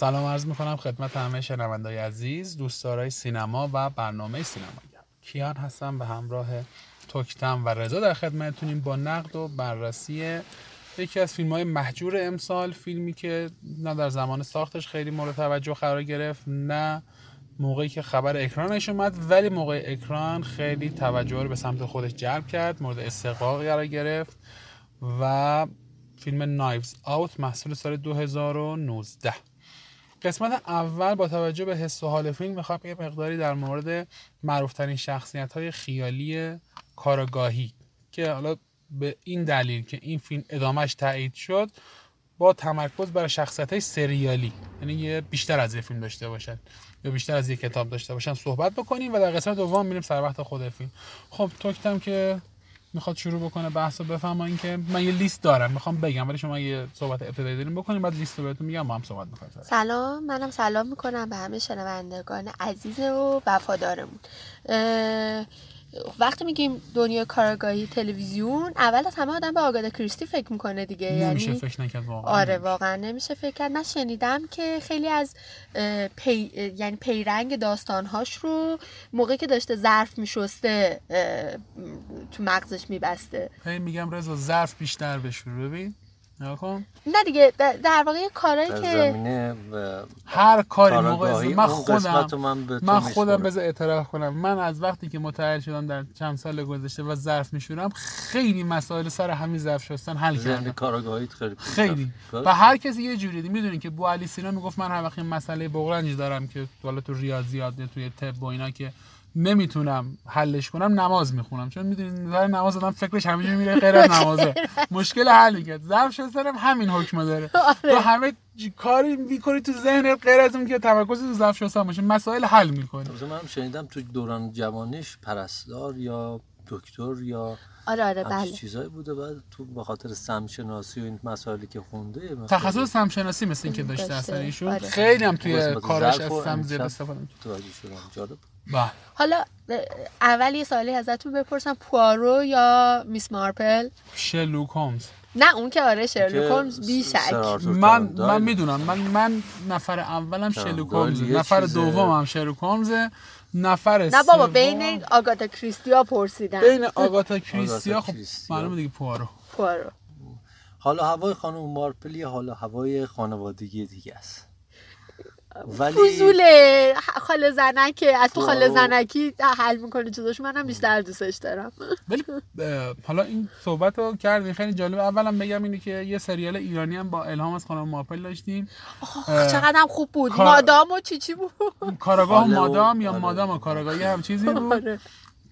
سلام عرض می‌کنم خدمت همه شنوندای عزیز دوستدارای سینما و برنامه سینمایی. کیان هستم به همراه توکتم و رضا در خدمتتونیم با نقد و بررسی یکی از فیلم های محجور امسال فیلمی که نه در زمان ساختش خیلی مورد توجه قرار گرفت نه موقعی که خبر اکرانش اومد ولی موقع اکران خیلی توجه رو به سمت خودش جلب کرد مورد استقاق قرار گرفت و فیلم نایفز آوت محصول سال 2019 قسمت اول با توجه به حس و حال فیلم می‌خوام یه مقداری در مورد معروفترین شخصیت های خیالی کارگاهی که حالا به این دلیل که این فیلم ادامهش تایید شد با تمرکز بر شخصیت های سریالی یعنی یه بیشتر از یه فیلم داشته باشن یا بیشتر از یه کتاب داشته باشن صحبت بکنیم و در قسمت دوم میریم سر وقت خود فیلم. خب توکتم که می‌خواد شروع بکنه بحث رو بفهمم اینکه من یه لیست دارم می‌خوام بگم ولی شما یه صحبت ابتدایی داریم بکنیم بعد لیست رو بهتون میگم ما هم صحبت می‌کنیم. سلام منم سلام می‌کنم به همه شنوندگان عزیز و وفادارمون. وقتی میگیم دنیا کارگاهی تلویزیون اول از همه آدم به آگادا کریستی فکر می‌کنه دیگه. نمیشه یعنی فکر نکرد واقعا. آره واقعا نمیشه فکر کرد. من شنیدم که خیلی از پی... یعنی پیرنگ داستانهاش رو موقعی که داشته ظرف میشسته تو مغزش میبسته. هی میگم رضا ظرف بیشتر بشور. ببین نه دیگه در واقع کارهایی که هر کاری موقع من خودم من, خودم بذار اعتراف کنم. من از وقتی که متعهد شدم در چند سال گذشته و ظرف میشورم خیلی مسائل سر همین ظرف شستن حل کردم. خیلی خیلی. و هر کسی یه جوری می‌دونین که بو علی سینا می‌گفت من هر وقت مسئله بغرنج دارم که حالا تو ریاضیات توی طب و اینا که نمی‌تونم حلش کنم نماز می‌خونم. چون می‌دونید نظر نماز آدم فکرش همیشه میره غیر از نمازه. مشکل حل می‌کرد. ظرف شستنم همین حکم داره. آره. تو همه کاری می‌کنی تو ذهنت غیر از اون که تمرکز تو ظرف شستن باشه. مسائل حل می‌کنی. من شنیدم تو دوران جوانیش پرستار یا دکتر یا آره آره بله. چیزایی بوده. بعد تو به خاطر سمشناسی و این مسائلی که خونده تخصص سمشناسی مثل این که داشته. اصلا ایشون. آره. خیلی هم توی کارش از سم زیاد استفاده جالب بله. حالا اول یه سوالی ازتون بپرسم پوارو یا میس مارپل؟ شلوک هومز. نه اون که آره شرلوک هومز بیشک. من من می‌دونم. من من نفر اولم شلوک هومز نفر دومم شلوک هومز نفر نه بابا بین آگاتا کریستیا پرسیدم بین آگاتا کریستیا خب معلومه دیگه پوارو. پوارو. حالا هوای خانم مارپل حالا هوای خانوادگی دیگه است. ولی فضول خاله زنکه از تو خاله زنکی حل می‌کنه چیزاش منم بیشتر دوستش دارم. ولی حالا این صحبت رو کردیم خیلی جالب اولا بگم اینه که یه سریال ایرانی هم با الهام از خانم ماپل داشتیم. چقدر هم خوب بود. مادام و چی چی بود؟ کاراگاه مادام یا مادام و کاراگاهی هم چیزی بود آره.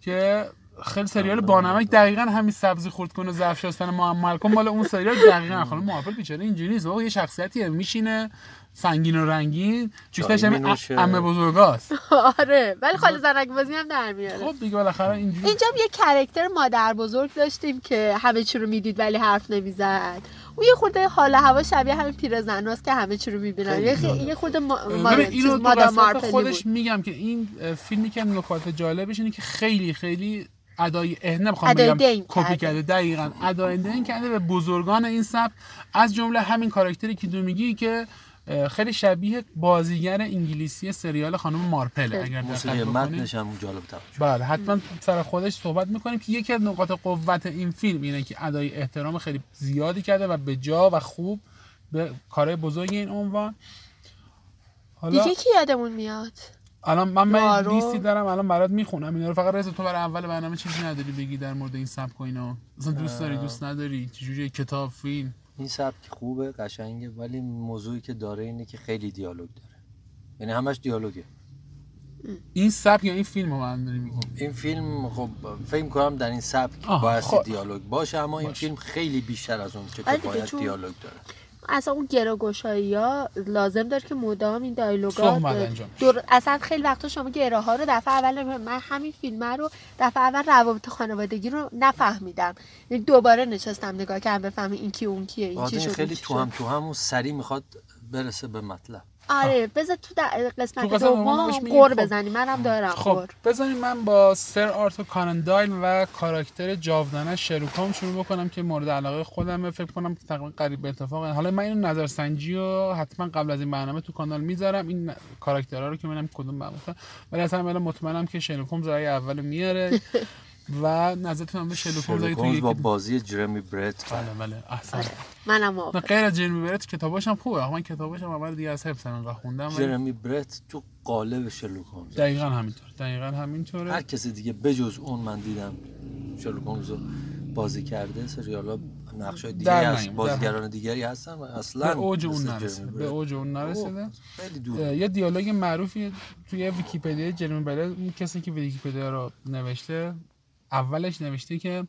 که خیلی سریال بانمک دقیقا همین سبزی خورد کنه ظرف شستن معمل کن مال اون سریال دقیقا. خانم محافل بیچاره اینجوری نیست. یه شخصیتیه. میشینه. سنگین و رنگین چیزش همین عمه بزرگاست. آره ولی خاله زنک بازی هم در میاره. خب دیگه بالاخره اینجوری. اینجا یه کرکتر مادر بزرگ داشتیم که همه چی رو می‌دید ولی حرف نمی‌زد. او یه خورده حال هوا شبیه همین پیرزناست که همه چی رو می‌بینن. یه خورده مادر خودش میگم که این فیلمی که نکات جالبش اینه که خیلی خیلی ادای اهنه بخوام بگم کپی کرده. دقیقا. ادای دین کرده به بزرگان این سبک از جمله همین کاراکتری که دو میگی که خیلی شبیه بازیگر انگلیسی سریال خانم مارپل اگر موسیقی متنش هم جالب بله حتما سر خودش صحبت می‌کنیم که یکی از نقاط قوت این فیلم اینه که ادای احترام خیلی زیادی کرده و به جا و خوب به کارهای بزرگ این عنوان. حالا دیگه کی یادمون میاد؟ الان من من لیستی دارم الان برات می‌خونم. اینا رو فقط رضا تو برای اول برنامه چیزی نداری بگی در مورد این سبک و اینا. اصلا دوست داری دوست نداری؟ چجوری؟ کتاب فیلم؟ این سبک خوبه قشنگه ولی موضوعی که داره اینه که خیلی دیالوگ داره. یعنی همش دیالوگه. این سبک یا این فیلم رو من داری میگم این فیلم خب فکر کنم در این سبک باید خب. دیالوگ باشه اما این فیلم خیلی بیشتر از اون که, که باید دیالوگ داره. اصلا اون گراگوشایی ها لازم داره که مدام این دایلوگا دور... اصلا خیلی وقتا شما گره ها رو دفعه اول من همین فیلم رو دفعه اول روابط خانوادگی رو نفهمیدم. یعنی دوباره نشستم نگاه کردم بفهمم این کی اون کیه این چی خیلی تو هم تو هم و سری می‌خواد برسه به مطلب. آره بذار تو قسمت دوم قور خب. بزنی منم دارم خب بزنیم من با سر آرتو کانندایل و کاراکتر جاودانه شروکام شروع بکنم که مورد علاقه خودم فکر کنم تقریبا قریب به اتفاق. حالا من این نظرسنجی رو حتما قبل از این برنامه تو کانال می‌ذارم. این کاراکترها رو که ببینم کدوم معمولا ولی اصلا مطمئنم که شروکام زای اول میاره. و نظرتون هم به شلوک با بازی جرمی برت. بله بله احسن. آره. منم موافقم غیر از جرمی برت کتاباش هم خوبه. من کتاباش هم اول دیگه از حفظم انقدر خوندم جرمی برت تو قالب شلوک هولمز دقیقاً همینطور دقیقاً همینطوره. هر کسی دیگه بجز اون من دیدم شلوک هولمز بازی کرده سریالا نقش های دیگه هست بازیگران دیگری هستن و اصلا به اوج اون نرسیده به اوج اون نرسیده. یه دیالوگ معروفی توی ویکی‌پدیا جرمی برت کسی که ویکی‌پدیا رو نوشته اولش نوشته که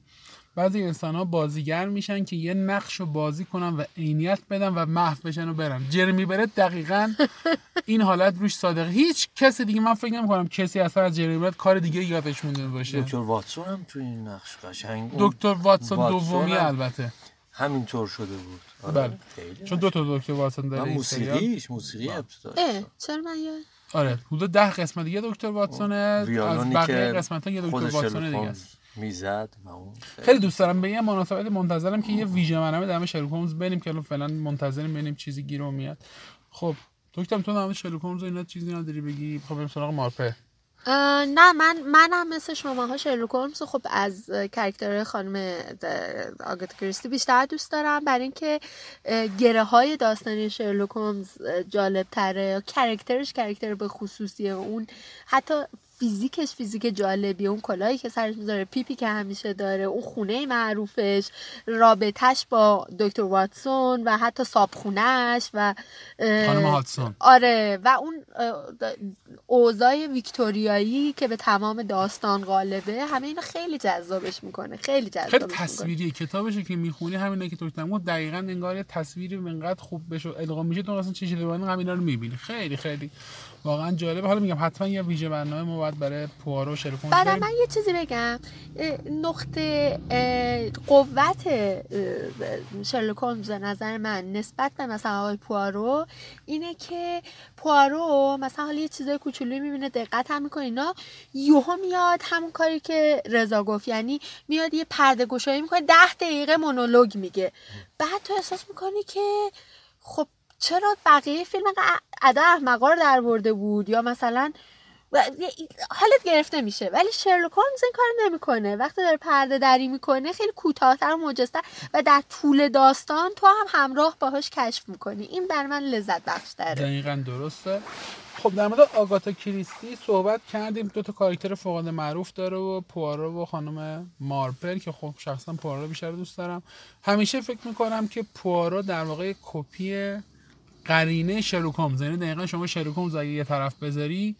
بعضی انسان ها بازیگر میشن که یه نقش رو بازی کنن و عینیت بدن و محو بشن و برن. جرمی بره دقیقا این حالت روش صادقه هیچ کسی دیگه من فکر نمی کنم کسی اصلا از جرمی برد کار دیگه یادش مونده باشه. دکتر واتسون هم تو این نقش قشنگ. دکتر واتسون دومی البته. همینطور شده بود. آره بله. چون دو تا دکتر واتسون داره موسیقیش موسیقی ابتداش چرا من آره حدود ده قسمت دیگه دکتر واتسون از بقیه قسمت ها یه دکتر واتسون دیگه است. می‌زد خیلی دوست دارم به یه مناسبت منتظرم که یه ویژه منامه در شرلوک هولمز بریم که فعلا منتظریم ببینیم چیزی گیر میاد. خب دکتر تو نام شرلوک هولمز اینا چیزی نداری بگی؟ خب بریم سراغ مارپه. نه من منم مثل شما ها شرلوک هولمز. خب از کرکتر خانم آگاتا کریستی بیشتر دوست دارم. برای اینکه گره های داستانی شرلوک هولمز جالب تره character ش character به خصوصی اون. حتی فیزیکش فیزیک جالبی اون کلاهی که سرش می‌ذاره پیپی که همیشه داره اون خونه معروفش رابطهش با دکتر واتسون و حتی صابخونهش و خانم هادسون. آره. و اون اوضاع ویکتوریایی که به تمام داستان غالبه همه اینو خیلی جذابش می‌کنه. خیلی جذابش خیلی تصویری کتابش که می‌خونی همینه که تو دقیقا انگار یه تصویری انقدر خوب بشه القا میشه تو اصلا چه همینا رو می‌بینی. خیلی خیلی واقعا جالبه. حالا میگم حتما یه ویژه برنامه ما باید برای پوارو شرکت بعد من یه چیزی بگم. نقطه قوت شرلوک هولمز نظر من نسبت به مثلا آقای پوارو اینه که پوارو مثلا حالا یه چیزای کوچولویی می‌بینه دقت هم می‌کنه. اینا یوهو میاد همون کاری که رضا گفت. یعنی میاد یه پرده گشایی می‌کنه ده دقیقه مونولوگ میگه. بعد تو احساس می‌کنی که خب چرا بقیه فیلم ادا احمقا رو در برده بود؟ یا مثلا حالت گرفته میشه. ولی شرلوک هولمز این کار نمی‌کنه. وقتی داره پرده دری می‌کنه خیلی کوتاهتر و و در طول داستان تو هم همراه باهاش کشف می‌کنی. این بر من لذت بخش داره. دقیقا درسته. خب در مورد آگاتا کریستی صحبت کردیم. دو تا کاراکتر فوق معروف داره و پوارو و خانم مارپل که خب شخصا پوارو بیشتر دوست دارم. همیشه فکر می‌کنم که پوارو در واقع کپی قرینه شروک هومز یعنی دقیقا شما شروک هومز اگه یه طرف بذاری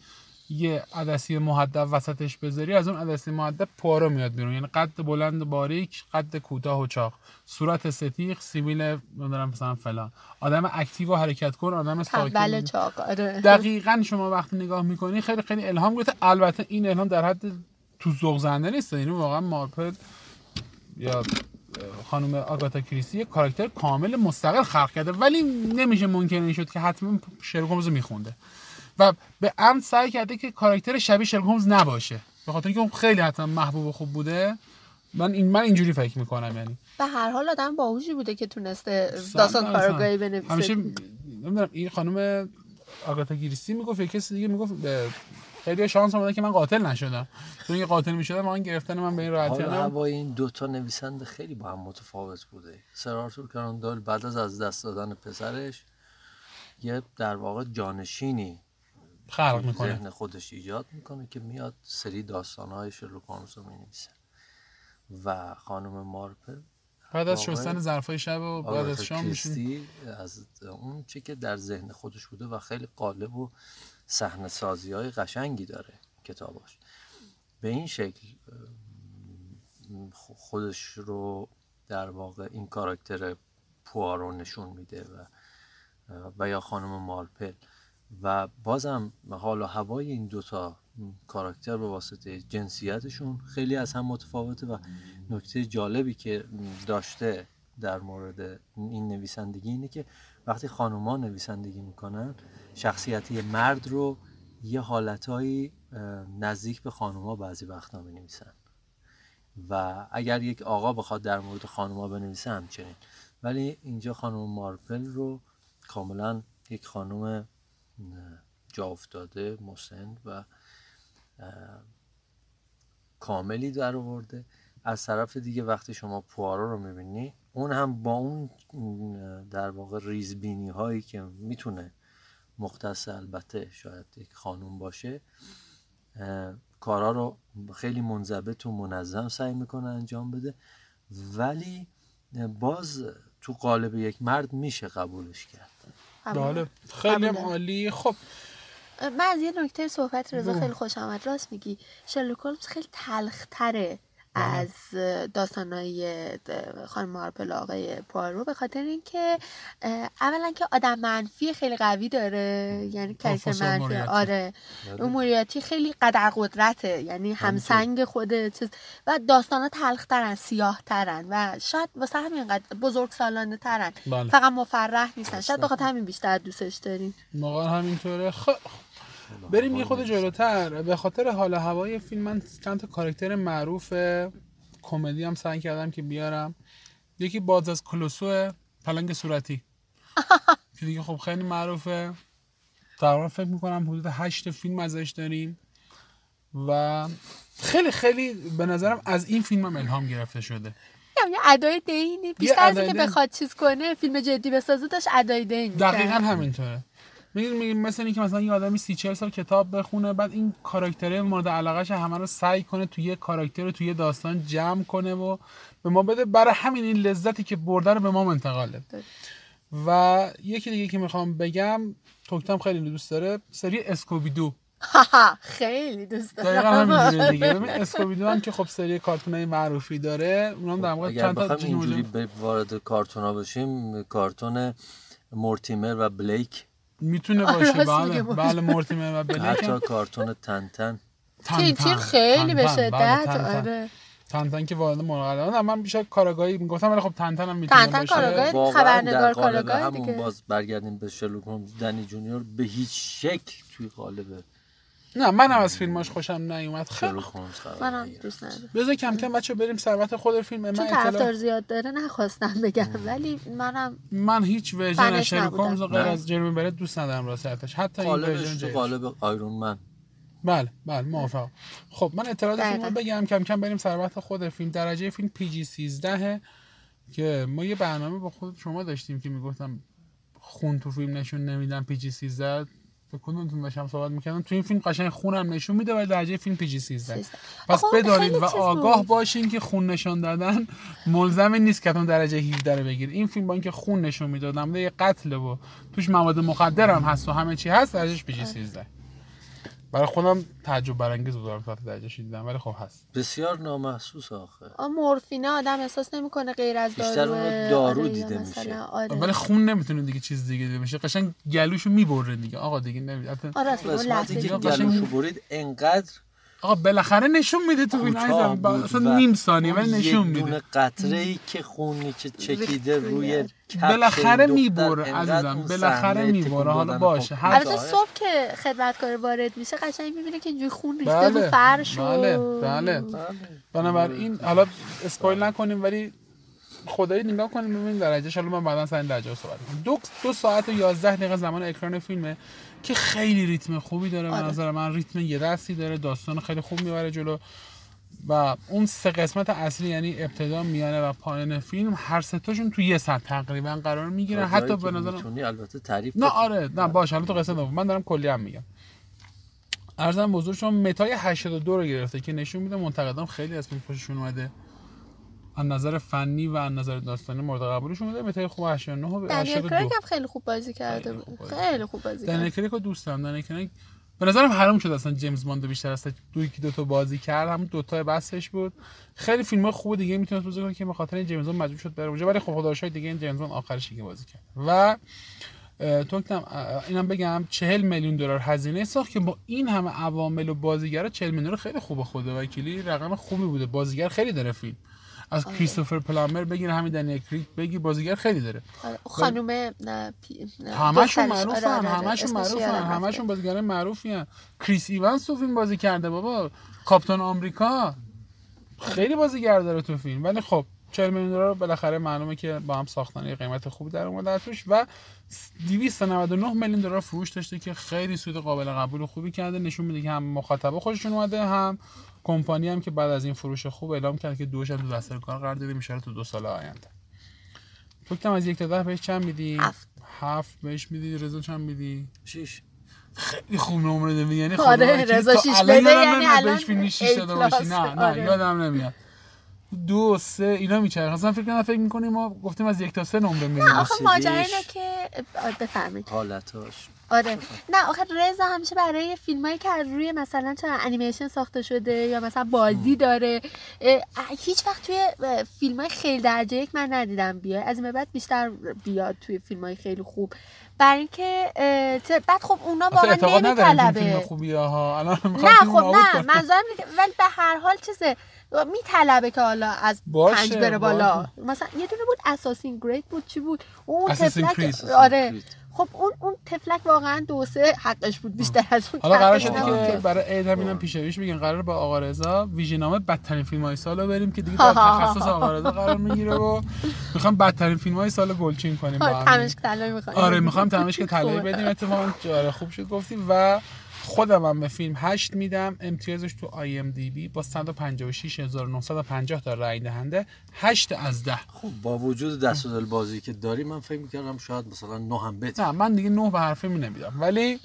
یه عدسی محدب وسطش بذاری از اون عدسی محدب پارو میاد بیرون. یعنی قد بلند باریک قد کوتاه و چاق. صورت ستیق سیبیل نمی‌دونم مثلا فلان. آدم اکتیو و حرکت کن آدم ساکن چاق آره. دقیقا شما وقتی نگاه می‌کنی خیلی خیلی الهام گرفته. البته این الهام در حد تو زنده نیست. یعنی واقعا مارپل یا خانم آگاتا کریستی یک کاراکتر کامل مستقل خلق کرده ولی نمیشه ممکن این شد که حتما شرلوک هولمز میخونده. و به عمد سعی کرده که کاراکتر شبیه شرلوک هولمز نباشه. به خاطر اینکه اون خیلی حتما محبوب و خوب بوده من این من اینجوری فکر می‌کنم یعنی. به هر حال آدم باهوشی بوده که تونسته داستان کارگاهی بنویسه. همیشه نمی‌دونم این خانم آگاتا کریستی می‌گفت کسی دیگه می‌گفت خیلی شانس آمده که من قاتل نشدم. چون یه قاتل می‌شدم من گرفتن من به این راحتی حالا هوای این دوتا نویسنده خیلی با هم متفاوت بوده. سر آرتور کراندال بعد از از دست دادن پسرش یه در واقع جانشینی خلق می‌کنه. ذهن خودش ایجاد می‌کنه که میاد سری داستانهای شرلوک هولمز رو می‌نویسه. و خانم مارپل بعد از شستن ظرفای شب و بعد از شام میشه از اون چی که در ذهن خودش بوده و خیلی قالب و صحنه سازی های قشنگی داره کتاباش. به این شکل خودش رو در واقع این کاراکتر پوارو نشون میده و و یا خانم مارپل و بازم حال و هوای این دوتا کاراکتر به واسطه جنسیتشون خیلی از هم متفاوته و نکته جالبی که داشته در مورد این نویسندگی اینه که وقتی خانوما نویسندگی می‌کنن شخصیتی مرد رو یه حالتهایی نزدیک به خانوما بعضی وقتا می نویسن و اگر یک آقا بخواد در مورد خانوما بنویسه همچنین. ولی اینجا خانم مارپل رو کاملا یک خانم جا افتاده مسند و کاملی در آورده. از طرف دیگه وقتی شما پوارو رو می‌بینی اون هم با اون در واقع ریزبینی هایی که می‌تونه مختص البته شاید یک خانوم باشه کارا رو خیلی منضبط و منظم سعی می‌کنه انجام بده ولی باز تو قالب یک مرد میشه قبولش کرد. بله خیلی عالی. خب. من از یه نکته صحبت رضا خیلی خوش آمد. راست میگی. شرلوک هولمز خیلی تلختره. از داستانهای خانم مارپل آقای پارو به خاطر اینکه اولا که آدم منفی خیلی قوی داره. یعنی کریکتر منفی آره. بله. موریاتی خیلی قدر قدرته. یعنی همسنگ خود چیز. و داستانا تلخ ترن سیاه ترن و شاید واسه همین قدر بزرگ سالانه ترن. بله. فقط مفرح نیستن. شاید بخاطر همین بیشتر دوستش داریم موقع همینطوره. خب بریم یه خود جلوتر. به خاطر حال هوای فیلم من چند تا کاراکتر معروف کمدی هم سعی کردم که بیارم. یکی باز از کلوسو پلنگ صورتی. که دیگه خب خیلی معروفه. تقریبا فکر می‌کنم حدود هشت فیلم ازش داریم. و خیلی خیلی به نظرم از این فیلم هم الهام گرفته شده. یه ادای دینی. بیشتر از اینکه بخواد چیز کنه فیلم جدی بسازه داشت ادای دینی دقیقا همینطوره. میگیم مثل اینکه مثلا یه آدمی سی چهل سال کتاب بخونه بعد این کاراکتره مورد علاقهش همه رو سعی کنه توی یه کاراکتر توی یه داستان جمع کنه و به ما بده. برای همین این لذتی که برده رو به ما منتقاله. و یکی دیگه که می‌خوام بگم توکتم خیلی دوست داره سری اسکوبیدو. خیلی دوست دارم. دقیقا همینجوری دیگه. ببین اسکوبیدو هم که خب سری کارتونای معروفی داره اونم در واقع چند تا اینجوری وارد کارتونا بشیم کارتون مورتیمر و بلیک می‌تونه باشه. بله بله مورتیمر و بلیک حتی کارتون تنتن تین خیلی به بله، شدت آره. تنتن که وارد مرغ من بیشتر کارگاهی می‌گفتم ولی خب تنتن هم می‌تونه باشه. تنتن کارگاه خبرنگار کارگاه همون باز برگردیم به شرلوک داونی جونیور. به هیچ شکل توی قالب نه من هم از فیلماش خوشم نیومد. خیلی منم دوست ندارم. بذار کم کم بچه بریم سر وقت خود فیلم من طرفدار زیاد داره نخواستم بگم. ولی منم من هیچ version شرلوک هولمز غیر از جرمی برت دوست ندارم راستش. حتی این version قالب Iron Man. بله بله موافق خب من اطلاعات فیلم بگم. کم کم بریم سر وقت خود فیلم. درجه فیلم PG 13 که ما یه برنامه با خود شما داشتیم که می‌گفتم خون تو فیلم نشون نمیدن PG 13 فکر کدومتون داشتم صحبت می‌کردم. تو این فیلم قشنگ خونم نشون میده ولی درجه فیلم PG 13 پس بدانید و آگاه باشین که خون نشون دادن ملزم نیست که درجه 17 رو بگیر این فیلم با اینکه خون نشون می‌دادم یه قتل و توش مواد مخدر هم هست و همه چی هست درجهش PG 13 برای خودم تعجب برانگیز بود دارم ساعت درجه دیدم ولی خب هست. بسیار نامحسوس آخه. آ مورفینه آدم احساس نمی‌کنه غیر از دارو بیشتر دارو آره دیده میشه. آره. ولی خون نمی‌تونه دیگه چیز دیگه دیده بشه. قشنگ گلوشو می‌بره دیگه. آقا دیگه نمیده آره اصلا گلوشو برید انقدر آقا بالاخره نشون میده تو این عزیزم اصلا نیم ثانیه ولی نشون میده دونه قطره ای که خونی که چکیده روی بالاخره می‌بره عزیزم. بالاخره می‌بره. حالا باشه. البته صبح که خدمتکار وارد میشه قشنگ می‌بینه که اینجوری خون ریخته رو بله، فرش بله بله. بنابراین حالا اسپویل نکنیم ولی خدایی نگاه کنیم ببینیم درجه حالا من بعدا سر درجه صحبت کنم دو, دو ساعت و 11 دقیقه زمان اکران فیلمه. که خیلی ریتم خوبی داره به آره. نظر من. ریتم یه دستی داره داستان خیلی خوب می‌بره جلو. و اون سه قسمت اصلی یعنی ابتدا میانه و پایان فیلم هر سه تاشون تو یه ساعت تقریبا قرار می‌گیره حتی به نظر البته تعریف نه آره نه باشه حالا تو قصه دوم. من دارم کلی هم میگم. عرضم به حضور شما متای 82 رو گرفته که نشون میده منتقدان خیلی از فیلم خوششون اومده. از نظر فنی و از نظر داستانی مورد قبولشون بوده. متای خوب 89 و 82 دنیل هم خیلی خوب بازی کرده بود. خیلی خوب بازی کرد. دنیل کریگ دوستم دنیل کریگ به نظرم حرام شد اصلا جیمز باند بیشتر از دو یکی دو تا بازی کرد. هم دو تا بسش بود. خیلی فیلم خوب دیگه می‌تونه بازی کنه که به خاطر جیمز باند مجبور شد بره اونجا. ولی خب خدا دیگه این جیمز باند آخرش که بازی کرد. و تو اینم بگم 40 میلیون دلار هزینه ساخت که با این همه عوامل و بازیگرا 40 میلیون خیلی خوبه خود وکیلی رقم خوبی بوده. بازیگر خیلی داره فیلم. از آره. کریستوفر پلامر بگیر همین دنیل کریک بگی بازیگر خیلی داره. آره. خانم همشون معروفن آره همشون معروفن همشون بازیگر معروفی کریس ایوانس تو فیلم بازی کرده بابا. کاپتان آمریکا. خیلی بازیگر داره تو فیلم. ولی خب 40 میلیون دلار بالاخره معلومه که با هم ساختن یه قیمت خوبی در اومده توش و 299 میلیون دلار فروش داشته که خیلی سود قابل قبول و خوبی کرده. نشون میده که هم مخاطبه خوششون اومده هم کمپانی هم که بعد از این فروش خوب اعلام کرد که دوش تو دستر کار قرار داده میشه تو دو سال آینده. تو کم از یک تا ده بهش چند میدی؟ هفت. هفت بهش میدی؟ رضا چند میدی؟ شیش خیلی خوب نمره دادی. یعنی آره رضا شیش بده یعنی الان بهش داده باشی. نه نه آره. یادم نمیاد. دو سه اینا میچرخه. اصلا فکر کنم فکر می‌کنیم ما گفتیم از یک تا سه نمره میدیم نه آخه ماجرا اینه که بفهمید حالتاش. آره. نه آخه رضا همیشه برای فیلمایی که از روی مثلا چه انیمیشن ساخته شده یا مثلا بازی داره هیچ وقت توی فیلم های خیلی درجه یک من ندیدم بیاد. از این بعد بیشتر بیاد توی فیلم های خیلی خوب. برای اینکه بعد خب اونا واقعا نمیطلبه. خوبی ها نه خب نه منظورم ولی به هر حال چیزه میطلبه که حالا از پنج بره بالا. مثلا یه دونه بود اساسین گریت بود چی بود؟ اون تفلک آره. خب اون اون تفلک واقعا دو سه حقش بود بیشتر از اون حالا قرار شده که برای عید همینم پیشویش بگین قرار با آقا رضا ویژنامه بدترین فیلم های سال بریم که دیگه در تخصص آقا رضا قرار می‌گیره و می‌خوام بدترین فیلم های سال گلچین کنیم با هم. تمشک طلایی آره می‌خوام تمشک طلایی بدیم. اتفاقا آره خوب شد گفتیم و خودم هم به فیلم 8 میدم. امتیازش تو آی ام دی بی با 156950 تا رای دهنده. 8 از 10 خب با وجود دست دل بازی که داری من فکر می‌کردم شاید مثلا 9 هم بده نه من دیگه 9 به حرفی می نمیدم ولی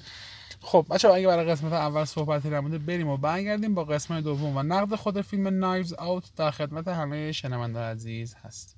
خب بچه اگه برای قسمت اول صحبتی نمونده بریم و برگردیم با قسمت دوم. و نقد خود فیلم نایوز آوت در خدمت همه شنونده عزیز هست.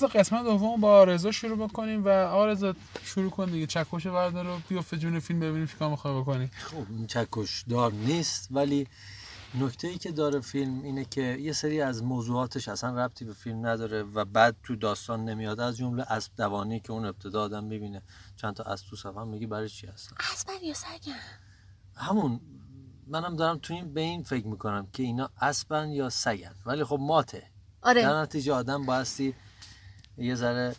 بذار قسمت دوم با رضا شروع بکنیم و آقا رضا شروع کن دیگه. چکش بردار رو بیفته جون فیلم ببینیم چیکار می‌خوای بکنی. خب چکش دار نیست ولی نکته ای که داره فیلم اینه که یه سری از موضوعاتش اصلا ربطی به فیلم نداره و بعد تو داستان نمیاد. از جمله اسب دوانی که اون ابتدا آدم ببینه چند تا از تو صفحه میگی برای چی هستن؟ اسبن یا سگن همون. منم دارم تو این به این فکر می‌کنم که اینا اسبن یا سگن. ولی خب ماته. آره. در نتیجه آدم بایستی یه ذره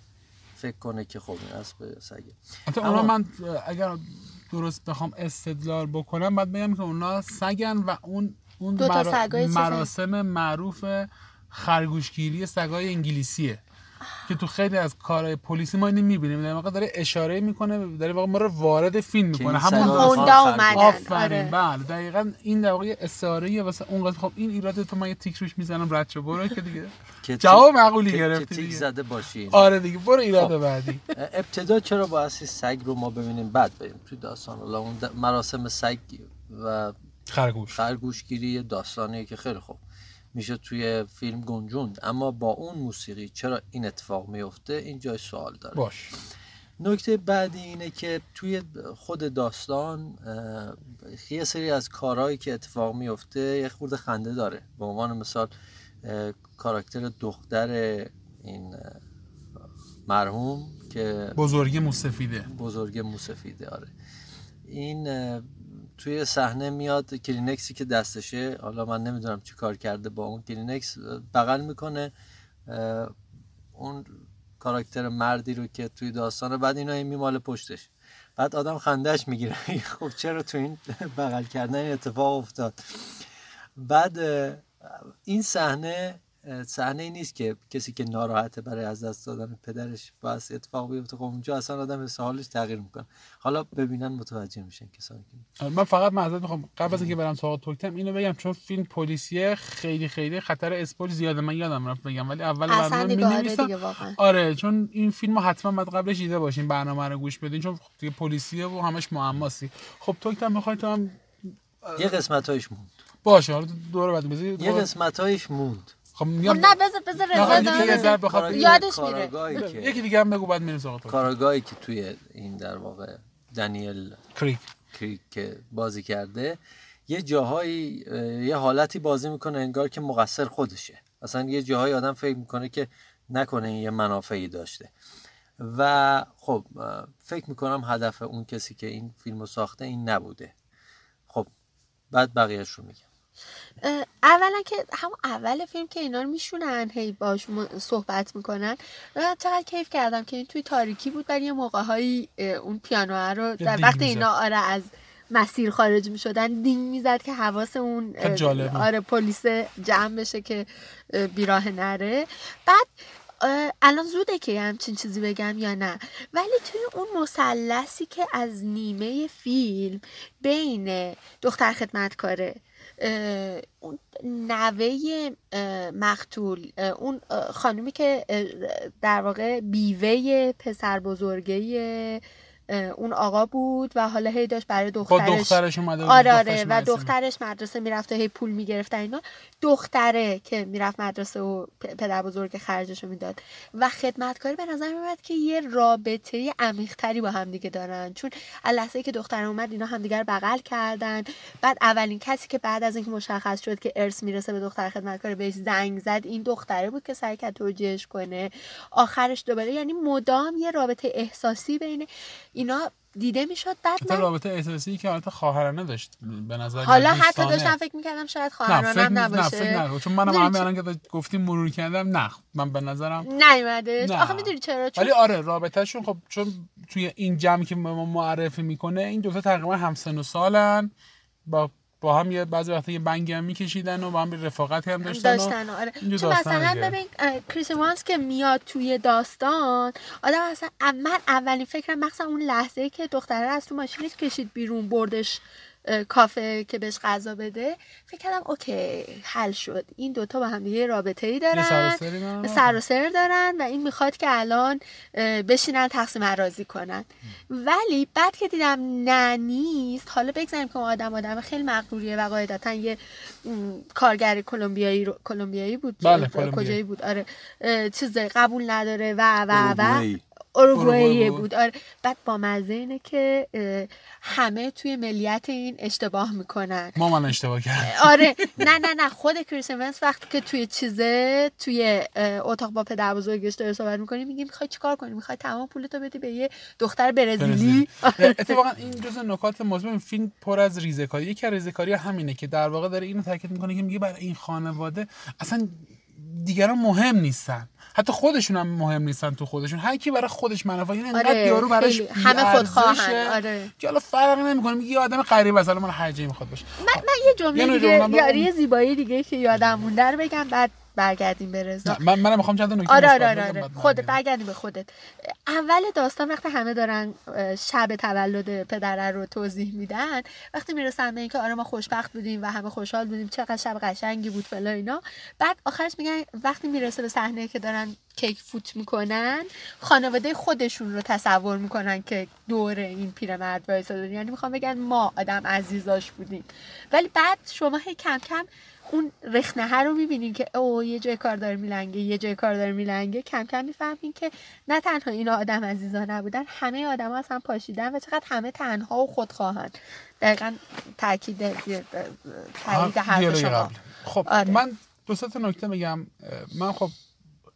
فکر کنه که خب این اسب سگه. اما من اگر درست بخوام استدلال بکنم باید بگم که اونا سگن و اون اون مراسم معروف خرگوشگیری سگای انگلیسیه. که تو خیلی از کارهای پلیسی ما اینو می‌بینیم. در واقع داره اشاره می‌کنه در واقع ما رو وارد فیلم می‌کنه. همون هوندا اومدن آفرین بله. دقیقاً این در واقع استعاره واسه اون خب این ایراد تو من یه تیک روش می‌زنم رد شو. برو که دیگه. جواب معقولی گرفتی دیگه. زده باشی آره دیگه برو ایراد خب. بعدی. ابتدا چرا باعث سگ رو ما ببینیم؟ بعد بریم تو داستان. اون مراسم سگ و خرگوش. خرگوشگیری داستانیه که خیلی خوب. میشه توی فیلم گنجوند. اما با اون موسیقی چرا این اتفاق میفته؟ این جای سوال داره. باش. نکته بعدی اینه که توی خود داستان یه سری از کارهایی که اتفاق میفته یه خورده خنده داره. به عنوان مثال کاراکتر دختر این مرحوم که بزرگ موسفیده. بزرگ موسفیده آره. این توی صحنه میاد کلینکسی که دستشه. حالا من نمی‌دونم چی کار کرده با اون کلینکس. بغل می‌کنه اون کاراکتر مردی رو که توی داستانه بعد اینا میماله پشتش. بعد آدم خندهش می‌گیره. خب چرا تو این بغل کردن این اتفاق افتاد؟ بعد این صحنه صحنه نیست که کسی که ناراحته برای از دست دادن پدرش باعث اتفاق بیفته. خب اونجا اصلا آدم حس حالش تغییر می‌کنه. حالا ببینن متوجه میشن کسانی که من فقط معذرت می‌خوام. قبل از اینکه برم سراغ توکتم اینو بگم چون فیلم پلیسیه خیلی خیلی خطر اسپول زیاده. من یادم رفت بگم ولی اول برنامه می‌نویسم. آره چون این فیلم حتما باید قبلش دیده باشین برنامه رو گوش بدین چون دیگه پلیسیه و همش معماسی. خب توکتم می‌خوای تو هم یه قسمتایش موند. باشه حالا دور بعد یه قسمتایش موند. خب میگم نه بذار بذار رضا یادش میره. یکی دیگه هم بگو بعد میریم سراغ کارگاهی که توی این در واقع دنیل کریک. کریک که بازی کرده یه جاهایی یه حالتی بازی می‌کنه انگار که مقصر خودشه. اصلا یه جاهایی آدم فکر می‌کنه که نکنه این یه منافعی داشته. و خب فکر می‌کنم هدف اون کسی که این فیلمو ساخته این نبوده. خب بعد بقیهش رو میگم. اولا که همون اول فیلم که اینا رو میشونن هی باشون صحبت می‌کنن. چقدر کیف کردم که این توی تاریکی بود در یه موقع هایی اون پیانو رو در وقت اینا آره از مسیر خارج می شدن دینگ می‌زد که حواس اون آره پلیس جمع بشه که بیراه نره. بعد الان زوده که همچین چیزی بگم یا نه. ولی توی اون مثلثی که از نیمه فیلم بین دختر خدمتکاره اون نوه مقتول اون خانومی که در واقع بیوه پسر بزرگه اون آقا بود و حالا هی داشت برای دخترش دخترش اومده آره آره و دخترش مدرسه می‌رفته هی پول می‌گرفت اینا. دختره که می‌رفت مدرسه و پدر بزرگ خرجش رو می‌داد. و خدمتکاری به نظر میاد که یه رابطه عمیقتری با هم دیگه دارن. چون لحظه که دختر اومد اینا همدیگر بغل کردن. بعد اولین کسی که بعد از اینکه مشخص شد که ارث می‌رسه به دختر خدمتکار بهش زنگ زد این دختره بود که سعی کرد توجیهش کنه. آخرش دوباره یعنی مدام یه رابطه احساسی بین اینا دیده می‌شد بعد من رابطه احساسی که البته خواهرانه داشت به نظر حالا حتی داشتم فکر می‌کردم شاید خواهرانه نه نباشه. نه فکر نه چون منم همین الان که گفتیم مرور کردم نه من به نظرم نیومدش آخه می‌دونی چرا؟ چون ولی آره رابطهشون خب چون توی این جمعی که ما معرفی می‌کنه این دو تا تقریبا همسن و سالن. با با هم یه بعضی وقتا یه بنگی هم میکشیدن و با هم رفاقتی هم داشتن, داشتن آره. چون مثلا ببین کریس وانس که میاد توی داستان آدم اصلا من اولین فکرم مخصوصا اون لحظه که دختره از تو ماشینش کشید بیرون بردش کافه که بهش غذا بده فکر کردم اوکی حل شد. این دوتا با هم دیگه رابطه ای دارن سر و سر دارن و این می‌خواد که الان بشینن تقسیم عراضی کنن. ولی بعد که دیدم نه نیست حالا بگذاریم که آدم آدم خیلی مغروریه و قاعدتا یه کارگر کلمبیایی کلمبیایی بود بله، کجایی بود؟ آره. چیز قبول نداره و و و. اوروگوئه بود. آره. بعد با مزه اینه که همه توی ملیت این اشتباه می‌کنن. ما من اشتباه کرد. آره. نه نه نه. خود کریس وقتی که توی چیزه توی اتاق با پدر بزرگش داره صحبت می‌کنی میگی می‌خوای چیکار کنی؟ می‌خوای تمام پولتو بدی به یه دختر برزیلی؟ اتفاقا این جزء نکات مهم فیلم پر از ریزکاری یکی از ریزکاری همینه که در واقع داره اینو تاکید می‌کنه که میگه برای این خانواده اصلا دیگران مهم نیستن. حتی خودشون هم مهم نیستن تو خودشون. هر کی برای خودش منافع یعنی آره یارو براش همه خودخواهن آره. که حالا فرق نمی‌کنه میگه یه آدم غریب است من هر جایی می‌خواد باشه. من, من یه جمله دیگه یاری زیبایی دیگه که یادم مونده رو بگم بعد برگردیم به رضا. من منم می‌خوام چند نکته آره آره آره, آره. خودت برگردیم. به خودت. اول داستان وقتی همه دارن شب تولد پدره رو توضیح میدن وقتی می‌رسن به اینکه آره ما خوشبخت بودیم و همه خوشحال بودیم چقدر شب قشنگی بود فلا اینا. بعد آخرش میگن وقتی می‌رسه به صحنه که دارن کیک فوت می‌کنن خانواده خودشون رو تصور می‌کنن که دور این پیرمرد وایسادن. یعنی می‌خوام بگن ما آدم عزیزاش بودیم. ولی بعد شما هی کم کم اون رخنه رو می‌بینین که او یه جای کار داره میلنگه یه جای کار داره میلنگه کم کم می‌فهمین که نه تنها اینا آدم عزیزا نبودن همه آدم ها اصلا پاشیدن و چقدر همه تنها و خودخواهن. دقیقا تاکید تایید حرف شما. خب آره. من دو تا نکته میگم. من خب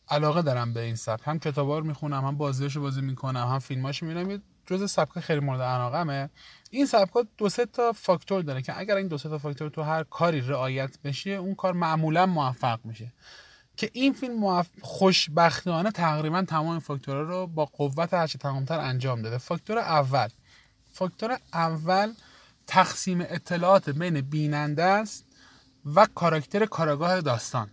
علاقه دارم به این سبک. هم کتابا رو می‌خونم هم بازیاشو بازی می‌کنم هم فیلماشو می‌بینم. جز سبک خیلی مورد علاقمه. این سبک دو سه تا فاکتور داره که اگر این دو سه تا فاکتور تو هر کاری رعایت بشه اون کار معمولا موفق میشه. که این فیلم موف... خوشبختانه تقریبا تمام فاکتورها رو با قوت هرچه تمامتر انجام داده. فاکتور اول. فاکتور اول تقسیم اطلاعات بین بیننده است و کاراکتر کاراگاه داستان.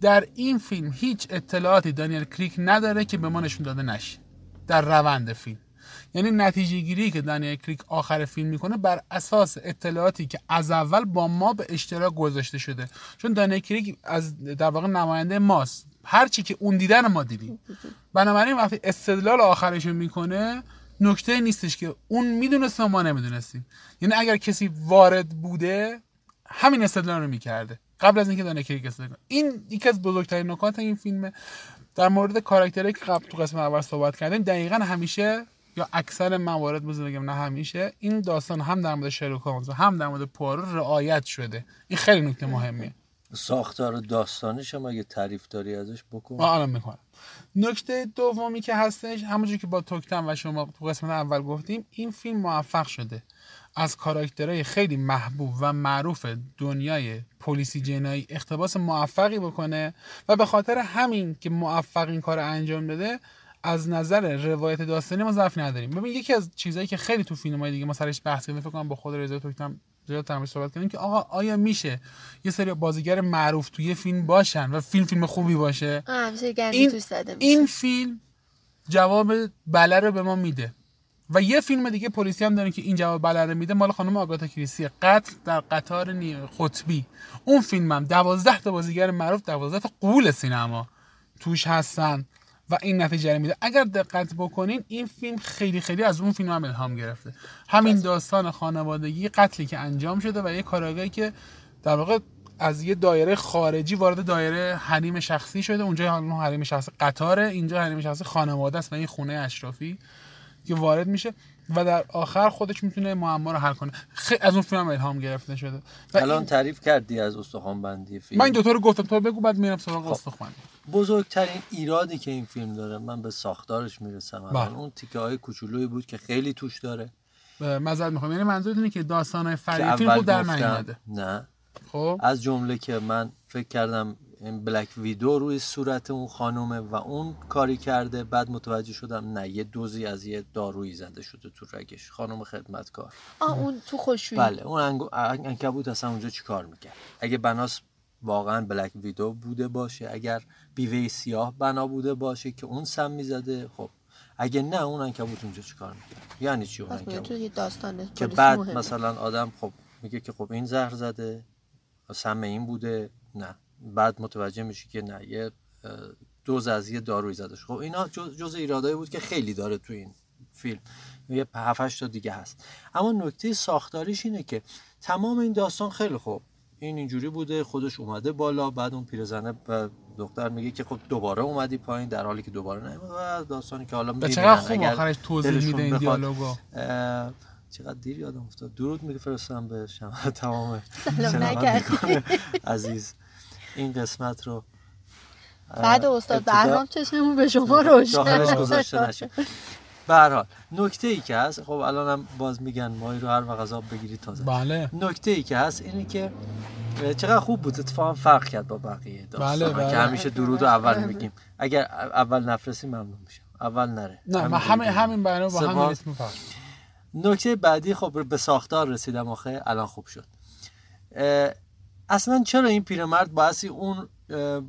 در این فیلم هیچ اطلاعاتی دانیل کریک نداره که به ما نشون داده نشه. در روند فیلم. یعنی نتیجه گیری که دانیل کریک آخر فیلم می‌کنه بر اساس اطلاعاتی که از اول با ما به اشتراک گذاشته شده. چون دانیل کریک از در واقع نماینده ماست. هر چی که اون دیدن ما دیدیم. بنابراین وقتی استدلال آخرش می‌کنه نکته نیستش که اون می‌دونست ما نمی‌دونستیم. یعنی اگر کسی وارد بوده همین استدلال رو می‌کرده. قبل از اینکه دانیل کریک استدلال این یکی از بزرگترین نکات این فیلمه. در مورد کاراکتری که قبل تو قسمت اول صحبت کردیم دقیقا همیشه یا اکثر موارد بگم نه همیشه این داستان هم در مورد شرلوک هولمز هم در مورد پوارو رعایت شده. این خیلی نکته مهمیه. ساختار داستانش هم اگه تعریف داری ازش بکن. الان می‌کنم. نکته دومی که هستش همونجوری که با توکتن و شما تو قسمت اول گفتیم این فیلم موفق شده. از کاراکترهای خیلی محبوب و معروف دنیای پلیسی جنایی اقتباس موفقی بکنه و به خاطر همین که موفق این کار انجام بده از نظر روایت داستانی ما ضعف نداریم. ببین یکی از چیزهایی که خیلی تو فیلم های دیگه ما سرش بحث کردیم فکر کنم با خود رضا توکتم زیاد تمرین صحبت کردیم که آقا آیا میشه یه سری بازیگر معروف توی فیلم باشن و فیلم فیلم خوبی باشه؟ این, این فیلم جواب بله رو به ما میده. و یه فیلم دیگه پلیسی هم داریم که این جواب بله رو میده مال خانم آگاتا کریسی قتل در قطار قطبی. اون فیلم هم دوازده تا بازیگر معروف دوازده تا قول سینما توش هستن. و این نتیجه میده. اگر دقت بکنین این فیلم خیلی خیلی از اون فیلم هم الهام گرفته. همین داستان خانوادگی قتلی که انجام شده و یه کاراگاهی که در واقع از یه دایره خارجی وارد دایره حریم شخصی شده. اونجا حریم شخصی قطاره اینجا حریم شخصی خانواده است و این خونه اشرافی که وارد میشه. و در آخر خودش می‌تونه معما رو حل کنه. خیلی از اون فیلم الهام گرفته شده. الان تعریف کردی از استخوان بندی فیلم. من این دو رو گفتم. تو بگو بعد میرم سراغ خب. استخوان بزرگترین ایرادی که این فیلم داره من به ساختارش می‌رسم. بله. اون تیکه های کوچولویی بود که خیلی توش داره. مزد می‌خوام. یعنی منظورت اینه که داستان فری فیلم در نیومده نه. خب. از جمله که من فکر کردم بلک ویدو روی صورت اون خانومه و اون کاری کرده. بعد متوجه شدم نه یه دوزی از یه دارویی زده شده تو رگش. خانم خدمتکار. آه اون تو خوشویی. بله اون انکبوت اصلا اونجا چیکار می‌کرد؟ اگه بناس واقعا بلک ویدو بوده باشه اگر بیوه سیاه بنا بوده باشه که اون سم می‌زده خب. اگه نه اون انکبوت اونجا چیکار می‌کرد؟ یعنی چی اون انکبوت؟ که بعد مثلا آدم خب میگه که خب این زهر زده سم این بوده. نه. بعد متوجه میشه که نه یه دوز از یه داروی زده خب اینا جز, جز ایرادایی بود که خیلی داره تو این فیلم. یه هفتش تا دیگه هست. اما نکته ساختاریش اینه که تمام این داستان خیلی خوب. این اینجوری بوده خودش اومده بالا بعد اون پیرزنه و دختر میگه که خب دوباره اومدی پایین در حالی که دوباره نه. و داستانی که حالا چقدر خوب آخرش توضیح میده این دیالوگو. چقدر دیر یادم افتاد. درود میفرستم به شما تمام عزیز. این قسمت رو. بعد استاد بهرام چشممون به شما روشن گذاشته نشه به هر حال نکته ای که هست خب الانم باز میگن ماهی رو هر وقت عذاب بگیری تازه. بله. نکته ای که هست اینه که چقدر خوب بود اتفاقا فرق کرد با بقیه داستان بله بله. که همیشه درود رو اول میگیم. اگر اول نفرسی ممنون میشم. اول نره. نه ما همین همین برنامه با همین اسم نکته بعدی خب به ساختار رسیدم آخه الان خوب شد. اصلا چرا این پیرمرد باعثی اون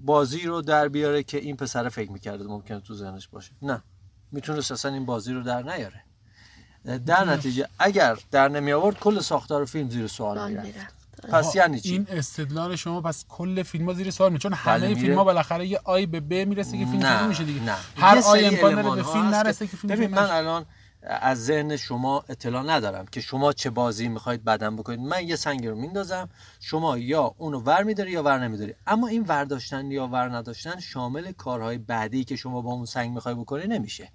بازی رو در بیاره که این پسر فکر می‌کرده ممکنه تو ذهنش باشه؟ نه. می‌تونست اصلا این بازی رو در نیاره. در نتیجه اگر در نمی آورد کل ساختار فیلم زیر سوال می‌رفت. پس یعنی چی؟ این استدلال شما پس کل فیلم ها زیر سوال می چون همه بله، فیلم ها بالاخره یه آی به ب می‌رسه که فیلم نه. میشه دیگه؟ نه. هر آی امکان داره به فیلم نرسه که فیلم ببین من الان از ذهن شما اطلاع ندارم که شما چه بازی می‌خواید بدن بکنید. من یه سنگ رو میندازم شما یا اونو ور میداری یا ور نمیداری. اما این ورداشتن یا ور نداشتن شامل کارهای بعدی که شما با اون سنگ می‌خوای بکنی نمیشه.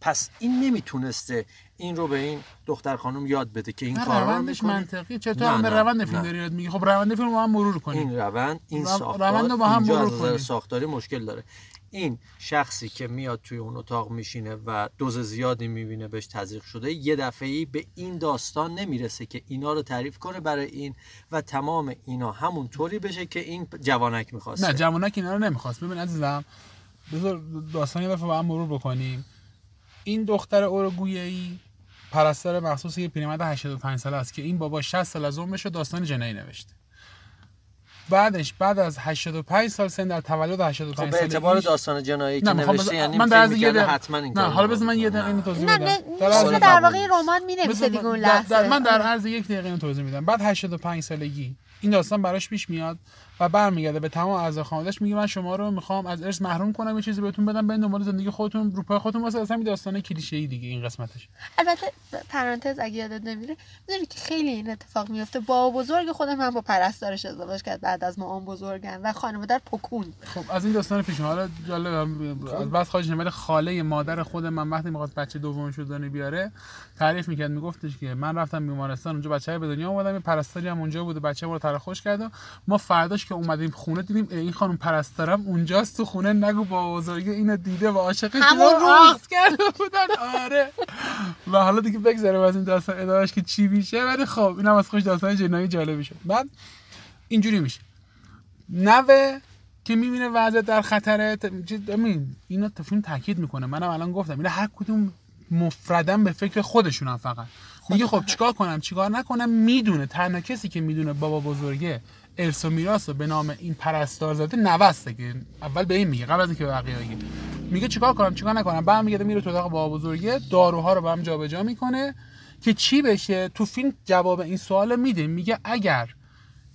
پس این نمی‌تونسته این رو به این دختر خانم یاد بده که این کارا رو می‌کنه منطقی چطور به روند فیلم داری یاد میگی خب روند فیلم با هم مرور کنیم این روند این ساختار روند با هم مرور کنیم ساختاری مشکل داره. این شخصی که میاد توی اون اتاق میشینه و دوز زیادی می‌بینه بهش تزریق شده یه دفعه ای به این داستان نمی‌رسه که اینا رو تعریف کنه برای این و تمام اینا همون طوری بشه که این جوانک می‌خواست نه جوانک اینا رو نمی‌خواست. ببین عزیزم بذار داستان یه دفعه با هم مرور بکنیم. این دختر اوروگویی پرستار مخصوص یه پیرمرد 85 ساله است که این بابا 60 سال از عمرش داستان جنایی نوشته. بعدش بعد از 85 سال سن در تولد 85 خب به اعتبار داستان جنایی که نوشته یعنی من در یه حتما این نه حالا بذار من یه دقیقه اینو توضیح بدم. در, در واقع رمان می‌نویسه دیگه اون لحظه. من در عرض یک دقیقه اینو توضیح میدم. بعد 85 سالگی. این داستان براش پیش میاد. و برمیگرده به تمام اعضای خانواده‌اش میگه من شما رو می‌خوام از ارث محروم کنم یه چیزی بهتون بدم به دنبال زندگی خودتون رو پای خودتون واسه اصلا داستان کلیشه‌ای دیگه این قسمتش. البته پرانتز اگه یادت نمیره می‌دونی که خیلی این اتفاق میفته با بزرگ خود من با پرستارش ازدواج کرد بعد از ما بزرگن و خانواده پکون خب از این داستان پیش حالا جالب از بعد خارج نمیره خاله مادر خود من وقتی می‌خواد بچه دوم شدن بیاره تعریف می‌کرد میگفتش که من رفتم بیمارستان اونجا بچه به دنیا اومدم پرستاری هم اونجا بود بچه ما رو ترخوش کرد ما فرداش که اومدیم خونه دیدیم این خانم پرستارم اونجاست تو خونه نگو با بزرگی اینو دیده و عاشقش همون روز. کرده بودن. آره. و حالا دیگه بگذاریم از این داستان ادامهش که چی میشه. ولی خب اینم از خوش داستان جنایی جالبی شد. بعد اینجوری میشه. نوه که می‌بینه وضع در خطره امین اینا فیلم تاکید می‌کنه. منم الان گفتم اینا هر کدوم مفردن به فکر خودشونم فقط. میگه خب چیکار کنم چیکار نکنم؟ می‌دونه. تنها کسی که می‌دونه بابا بزرگه ارث و میراث به نام این پرستار زاده نوسته که اول به این میگه قبل از اینکه به بقیه بگه. میگه چیکار کنم چیکار نکنم؟ بعد میگه میره تو اتاق بابا بزرگه داروها رو با هم جابجا می‌کنه که چی بشه؟ تو فیلم جواب این سوال میده. میگه اگر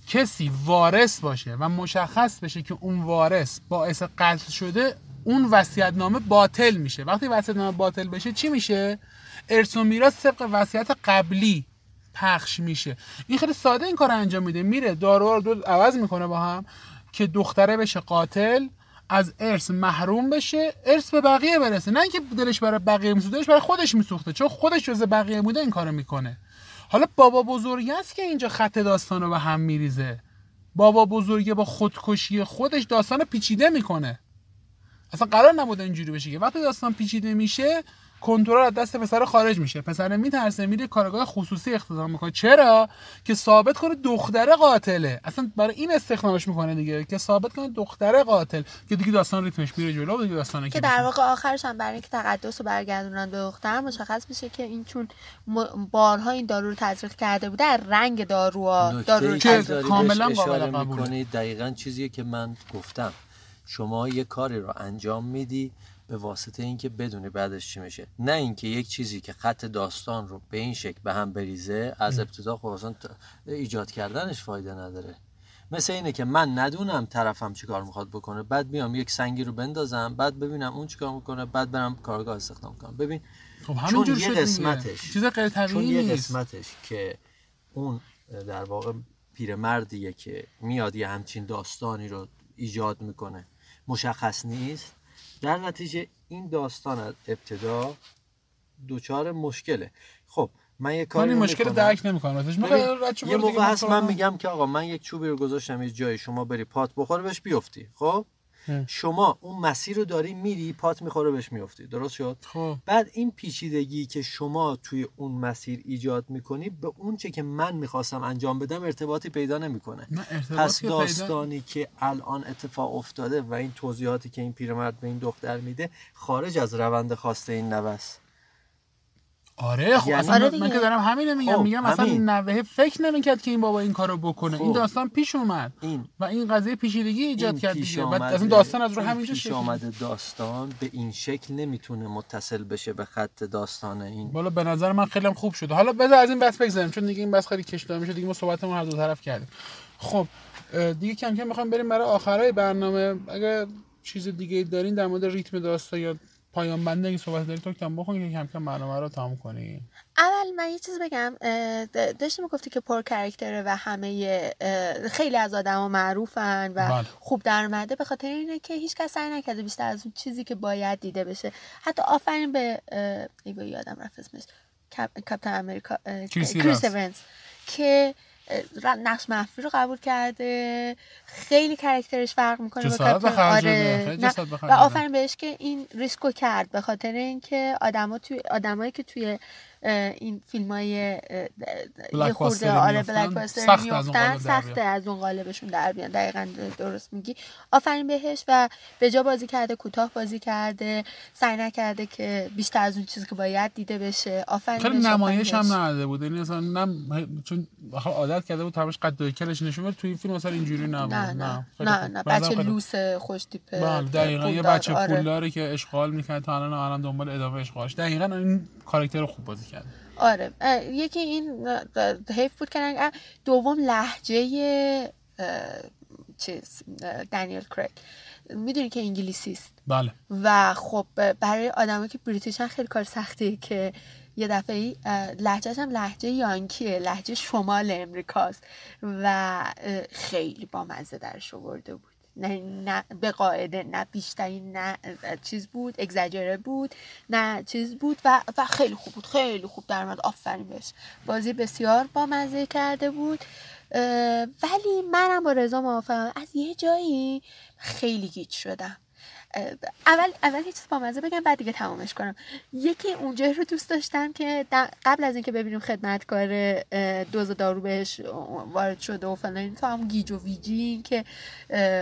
کسی وارث باشه و مشخص بشه که اون وارث باعث قتل شده اون وصیت نامه باطل میشه. وقتی وصیت نامه باطل بشه چی میشه؟ ارث و میراث طبق وصیت قبلی پخش میشه. این خیلی ساده این کار انجام میده. میره دارو رو عوض می‌کنه با هم که دختره بشه قاتل از ارث محروم بشه ارث به بقیه برسه. نه اینکه دلش برای بقیه میسوخته دلش برای خودش میسوخته چون خودش جز بقیه بوده این کارو می‌کنه. حالا بابا بزرگی است که اینجا خط داستان رو به هم میریزه. بابا بزرگی با خودکشی خودش داستان پیچیده می‌کنه. اصلا قرار نبوده اینجوری بشه که. وقتی داستان پیچیده میشه کنترل از دست پسر خارج میشه. پسر میترسه میره کارگاه خصوصی اختتام می‌کنه. چرا؟ که ثابت کنه دختر قاتله. اصلا برای این استخدامش می‌کنه دیگه که ثابت کنه دختر قاتل. که دیگه داستان ریتمش میره جلو دیگه داستانه که در واقع آخرش هم برای اینکه تقدس رو برگردونن به دختر مشخص میشه که این چون بارها این دارو رو تزریق کرده بوده رنگ دارو دارو که کاملا قابل قبول دقیقاً چیزیه که من گفتم. شما یه کاری رو انجام میدی به واسطه اینکه بدونی بعدش چی میشه. نه اینکه یک چیزی که خط داستان رو به این شکل به هم بریزه از ابتدا خب اصلا ایجاد کردنش فایده نداره. مثل اینه که من ندونم طرفم چیکار می‌خواد بکنه بعد بیام یک سنگی رو بندازم بعد ببینم اون چیکار می‌کنه بعد برم کارگاه استخدام کنم. ببین خب چون یه قسمتش چیز غیر چون یه قسمتش که اون در واقع پیرمردیه که میاد یه همچین داستانی رو ایجاد می‌کنه مشخص نیست. در نتیجه این داستان از ابتدا دوچار مشکله. خب من یه کاری مشکل درک نمی‌کنم. یه موقع هست من میگم که آقا من یک چوبی رو گذاشتم یه جای شما بری پات بخوره بهش بیفتی. خب؟ شما اون مسیر رو داری میری پات می‌خوره بهش میفتی. درست شد؟ خب. بعد این پیچیدگی که شما توی اون مسیر ایجاد می‌کنی به اون چه که من می‌خواستم انجام بدم ارتباطی پیدا نمی‌کنه. پس داستانی که الان اتفاق افتاده و این توضیحاتی که این پیرمرد به این دختر میده خارج از روند خواسته این نوست. آره خب یعنی آره من که دارم همینه میگم خب میگم اصلا نوه فکر نمی‌کرد که این بابا این کارو بکنه. خب. این داستان پیش اومد این و این قضیه پیچیدگی ایجاد کرد دیگه. بعد اصلا داستان از رو همینجا پیش اومده داستان به این شکل نمی‌تونه متصل بشه به خط داستان این. بالا به نظر من خیلی خوب شده حالا بذار از این بحث بگذاریم چون دیگه این بحث خیلی کش میشه. دیگه ما صحبتمون هر دو طرف کردیم. خب دیگه کم کم می‌خوام بریم برای آخرای برنامه. اگه چیز دیگه دارین در مورد ریتم داستان یا پایان بنده اگه صحبت داری تو کم بخون که کم کم برنامه رو تمام کنی. اول من یه چیز بگم داشتی می‌گفتی که پر کرکتره و همه خیلی از ها معروفن و بله. خوب در اومده به خاطر اینه که هیچ کس سعی نکرده بیشتر از اون چیزی که باید دیده بشه. حتی آفرین به ای یادم رفت اسمش Captain America کریس که نقش منفی رو قبول کرده. خیلی character ش فرق می‌کنه با آره و آفرین بهش که این ریسکو کرد به خاطر اینکه آدما توی آدمایی که توی این فیلم های یه خورده آره blockbuster میفتن سخته از اون قالبشون در بیان دقیقا درست میگی. آفرین بهش و به جا بازی کرده کوتاه بازی کرده سعی نکرده که بیشتر از اون چیزی که باید دیده بشه. آفرین خیلی نمایش هم نده بود. یعنی اصلا نم چون عادت کرده بود تماش قد کلش نشون توی این فیلم مثلا اینجوری نبود. نه نه. نه, نه, بچه لوس خوش تیپه بله دقیقاً. یه بچه آره. پولداری که اشغال می‌کنه تا الان الان دنبال ادامه اشغالش. دقیقاً این کاراکتر خوب بازی کرده آره. یکی این حیف بود که دوم لحجه چیز دانیل کریگ. می‌دونی که انگلیسیست بله. و خب برای آدمایی که بریتیشن خیلی کار سختی که یه دفعه لحجهش هم لحجه یانکیه لحجه شمال امریکاست. و خیلی با مزه درش آورده بود. نه, نه به قاعده نه بیشترین نه چیز بود اگزاجره بود نه چیز بود و, و خیلی خوب بود خیلی خوب در اومد آفرین بهش. بازی بسیار با مزه کرده بود ولی منم با رضا موافقم. از یه جایی خیلی گیج شدم. اول اول یه چیز با مزه بگم بعد دیگه تمامش کنم. یکی اونجا رو دوست داشتم که قبل از اینکه ببینیم خدمتکار دوز دارو بهش وارد شده و فلان تو هم گیج و ویجی که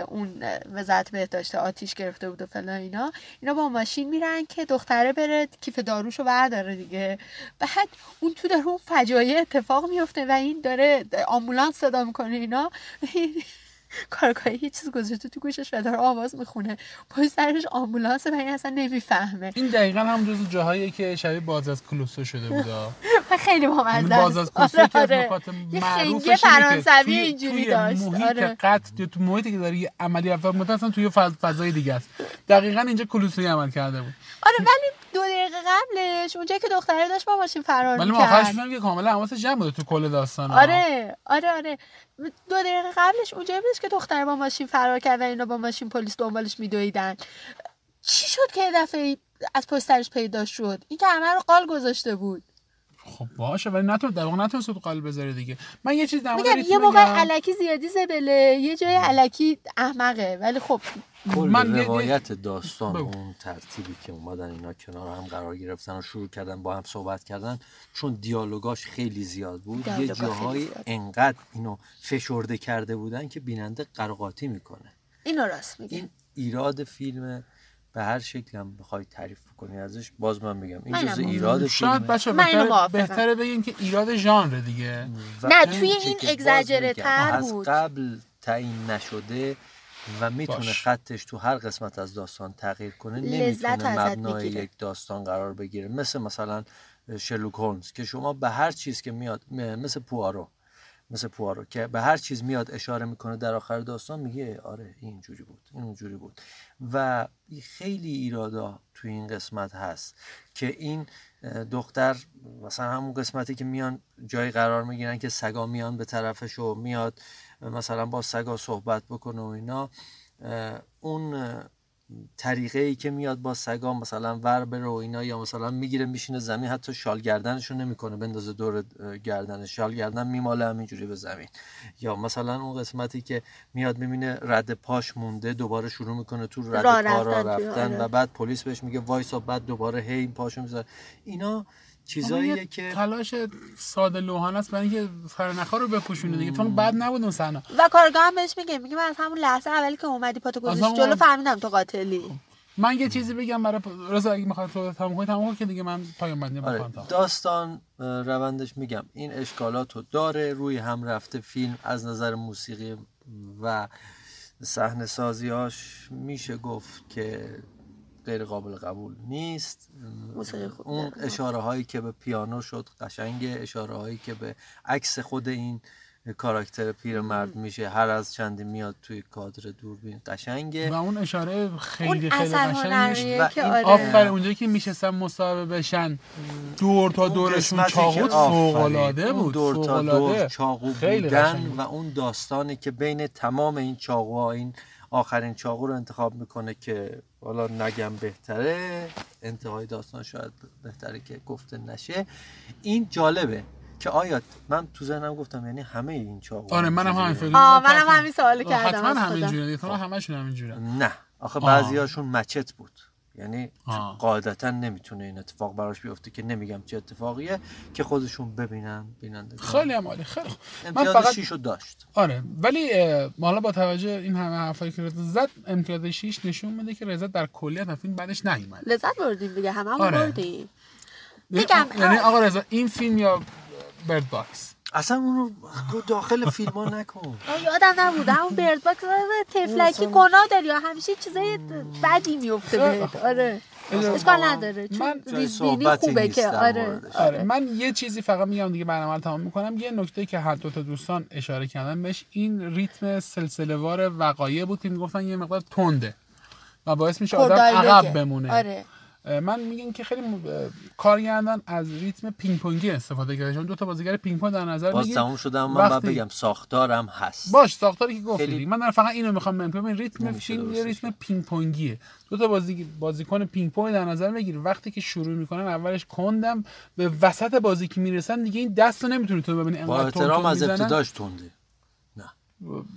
اون وزارت بهداشت آتیش گرفته بود و فلان اینا. اینا با ماشین میرن که دختره بره کیف داروشو برداره دیگه. بعد اون تو داره اون فجایع اتفاق میفته و این داره آمبولانس صدا می‌کنه اینا. کارگاهی یه چیز گذاشته تو گوشش و داره آواز می‌خونه. پای سرش آمبولانس و این اصلا نمی‌فهمه. این دقیقا هم جز جاهایی که شبیه باز از کلوسو شده بود خیلی مهمه باز از کلوسو آره. معروفش فرانسوی اینجوری داشت. محیط آره. قطع تو محیطی که داره یه عملی اول مدت توی فضای دیگه است. دقیقا اینجا کلوسوی عمل کرده بود. آره ولی دو دقیقه قبلش اونجا که دختره داشت با ماشین فرار ولی ما آخرش که کاملا حواسش جمع بوده تو کل داستان آره آره آره. دو دقیقه قبلش اونجا بودش که دختره با ماشین فرار کرد و اینا با ماشین پلیس دنبالش میدویدن. چی شد که دفعه از پشت سرش پیدا شد؟ این که همه رو قال گذاشته بود. خب باشه ولی نتون در واقع نتون سود قال بذاره دیگه. من یه چیز در یه موقع علکی زیادی زبله یه جای علکی احمقه ولی خب من روایت داستان اون ترتیبی که اومدن اینا کنار هم قرار گرفتن و شروع کردن با هم صحبت کردن چون دیالوگاش خیلی زیاد بود یه جاهای انقدر اینو فشرده کرده بودن که بیننده قرقاتی می‌کنه. اینو راست میگه این ایراد فیلم به هر شکل هم بخوای تعریف کنی ازش باز من بگم این جزء ایراد شاید بچه بهتره, بهتره بگیم که ایراد ژانر دیگه. نه توی این اگزاجره تر بود. از قبل تعیین نشده و می‌تونه خطش تو هر قسمت از داستان تغییر کنه نمی‌تونه مبنای یک داستان قرار بگیره. مثل مثلا شرلوک هولمز که شما به هر چیز که میاد مثل پوارو مثل پوارو که به هر چیز میاد اشاره می‌کنه در آخر داستان میگه آره این جوری بود این اونجوری بود. و خیلی ایرادا تو این قسمت هست که این دختر مثلا همون قسمتی که میان جایی قرار می‌گیرن که سگا میان به طرفش و میاد مثلا با سگا صحبت بکنه و اینا اون طریقه ای که میاد با سگا مثلا ور بره و اینا یا مثلا می‌گیره میشینه زمین حتی شال گردنشو نمی‌کنه بندازه دور گردنش شال گردن میماله همینجوری به زمین. یا مثلا اون قسمتی که میاد می‌بینه رد پاش مونده دوباره شروع می‌کنه تو رد پا را رفتن و بعد پلیس بهش میگه وایسا بعد دوباره هی پاشو می‌ذاره. اینا چیزاییه که تلاش ساده لوحانه است برای اینکه فرنخا رو بپوشونه دیگه. چون بعد نبود اون صحنه. و کارگاه هم بهش میگه. میگه من از همون لحظه اولی که اومدی پاتو گذاشتی جلو فهمیدم تو قاتلی. من یه چیزی بگم برای رضا اگه می‌خواد تو تموم کنی تموم که دیگه من پایان بندی آره. داستان روندش میگم. این اشکالات رو داره روی هم رفته فیلم از نظر موسیقی و صحنه سازیاش میشه گفت که غیر قابل قبول نیست. اون اشاره هایی که به پیانو شد قشنگه اشاره هایی که به عکس خود این کاراکتر پیرمرد میشه هر از چندی میاد توی کادر دوربین قشنگه. و اون اشاره خیلی خیلی قشنگه و که آره. آفر اونجایی که میشستن مصاحبه بشن. دور تا دورشون چاقو فوق العاده بود دور تا دور چاقو بودن و اون داستانی که بین تمام این چاقوها این آخرین چاقو رو انتخاب می‌کنه که حالا نگم بهتره. انتهای داستان شاید بهتره که گفته نشه. این جالبه که آیا من تو ذهنم گفتم یعنی همه این چاقو آره منم همین فکر آه منم همین سوال کردم حتما همین جوریه تو همشون همین جوره نه. آخه بعضیاشون مچت بود. یعنی قاعدتا نمی‌تونه این اتفاق براش بیفته که نمیگم چه اتفاقیه که خودشون ببینن بیننده خیلی عالی خیلی من فقط شیشو داشت. آره ولی حالا با توجه این همه حرفایی که رضا زد امتیاز 6 نشون میده که رضا در کلیت فیلم بعدش نیومد لذت بردیم دیگه همه هم آره. بردیم. میگم یعنی آقا رضا این فیلم یا Bird Box اصلا اونو داخل فیلم ها نکن یادم نبود. اون Bird Box تفلکی گناه داری. همیشه چیزای بدی میفته بهت. آره. اشکال نداره. چون ریزبینی خوبه که آره. آره من یه چیزی فقط میگم دیگه برنامه رو تمام می‌کنم. یه نکته که هر دو تا دوستان اشاره کردن بهش این ریتم سلسله وار وقایع بود که می‌گفتن یه مقدار تنده و باعث میشه آدم عقب بمونه. آره. من میگم که خیلی کارگردان از ریتم پینگ پونگی استفاده کرده چون دو تا بازیگر پینگ پونگ در نظر باز تموم شدم من وقتی... بگم ساختارم هست. باش ساختاری که گفتی. خیلی... من فقط اینو می‌خوام بگم. ریتم فیلم یه ریتم پینگ پونگیه. دو تا بازی بازیکن پینگ پونگ در نظر بگیر. وقتی که شروع می‌کنن اولش کندم به وسط بازی که می‌رسن دیگه این دستو نمی‌تونی تو ببینی. با احترام از ابتداش تنده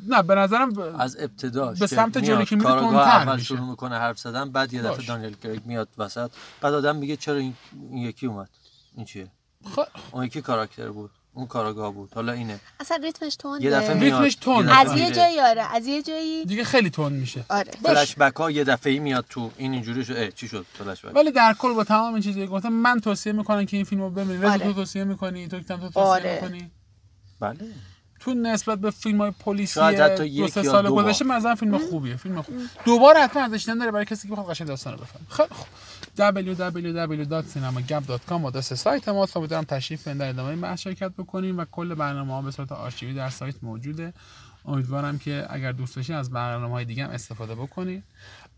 نه به نظرم از ابتدا به سمت جلوی که میره اول شروع می‌کنه حرف زدن بعد یه دفعه دانیل کریگ میاد وسط بعد آدم میگه چرا این, یکی اومد؟ این چیه؟ خ... اون یکی کاراکتر بود اون کاراگاه بود حالا اینه. اصلا ریتمش تنده یه دفعه ریتمش تند. از یه جایی آره از یه جایی. دیگه خیلی تند میشه. آره. فلش بک ها یه دفعه میاد تو این اینجوری شد. چی شد؟ فلش بک ولی در کل با تمام این چیزی گفتم من توصیه می‌کنم که این فیلمو ببینید آره. تو توصیه می‌کنی؟ تو تو توصیه آره. می‌کنی؟ بله. تو نسبت به فیلم های پلیسی دو سه سال گذشته مثلا فیلم خوبیه فیلم خوب. دوباره حتما ازش داره برای کسی که بخواد قشنگ داستان رو بفهمه. خیلی خوب. www.cinemagap.com آدرس سایت ما امیدوارم تشریف در ادامه بحث شرکت بکنیم و کل برنامه ها به صورت آرشیوی در سایت موجوده. امیدوارم که اگر دوست داشتین از برنامه های دیگه هم استفاده بکنید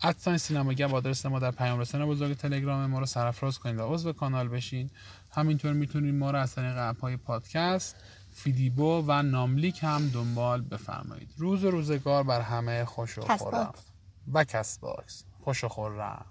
ادساین سینما گپ آدرس ما در پیام رسانه بزرگ تلگرام ما رو سرفراز کنید و عضو کانال بشین. همینطور می‌تونید ما رو از طریق app های پادکست فیدیبو و ناملیک هم دنبال بفرمایید. روز و روزگار بر همه خوش و خرم. و کست باکس. خوش و خرم.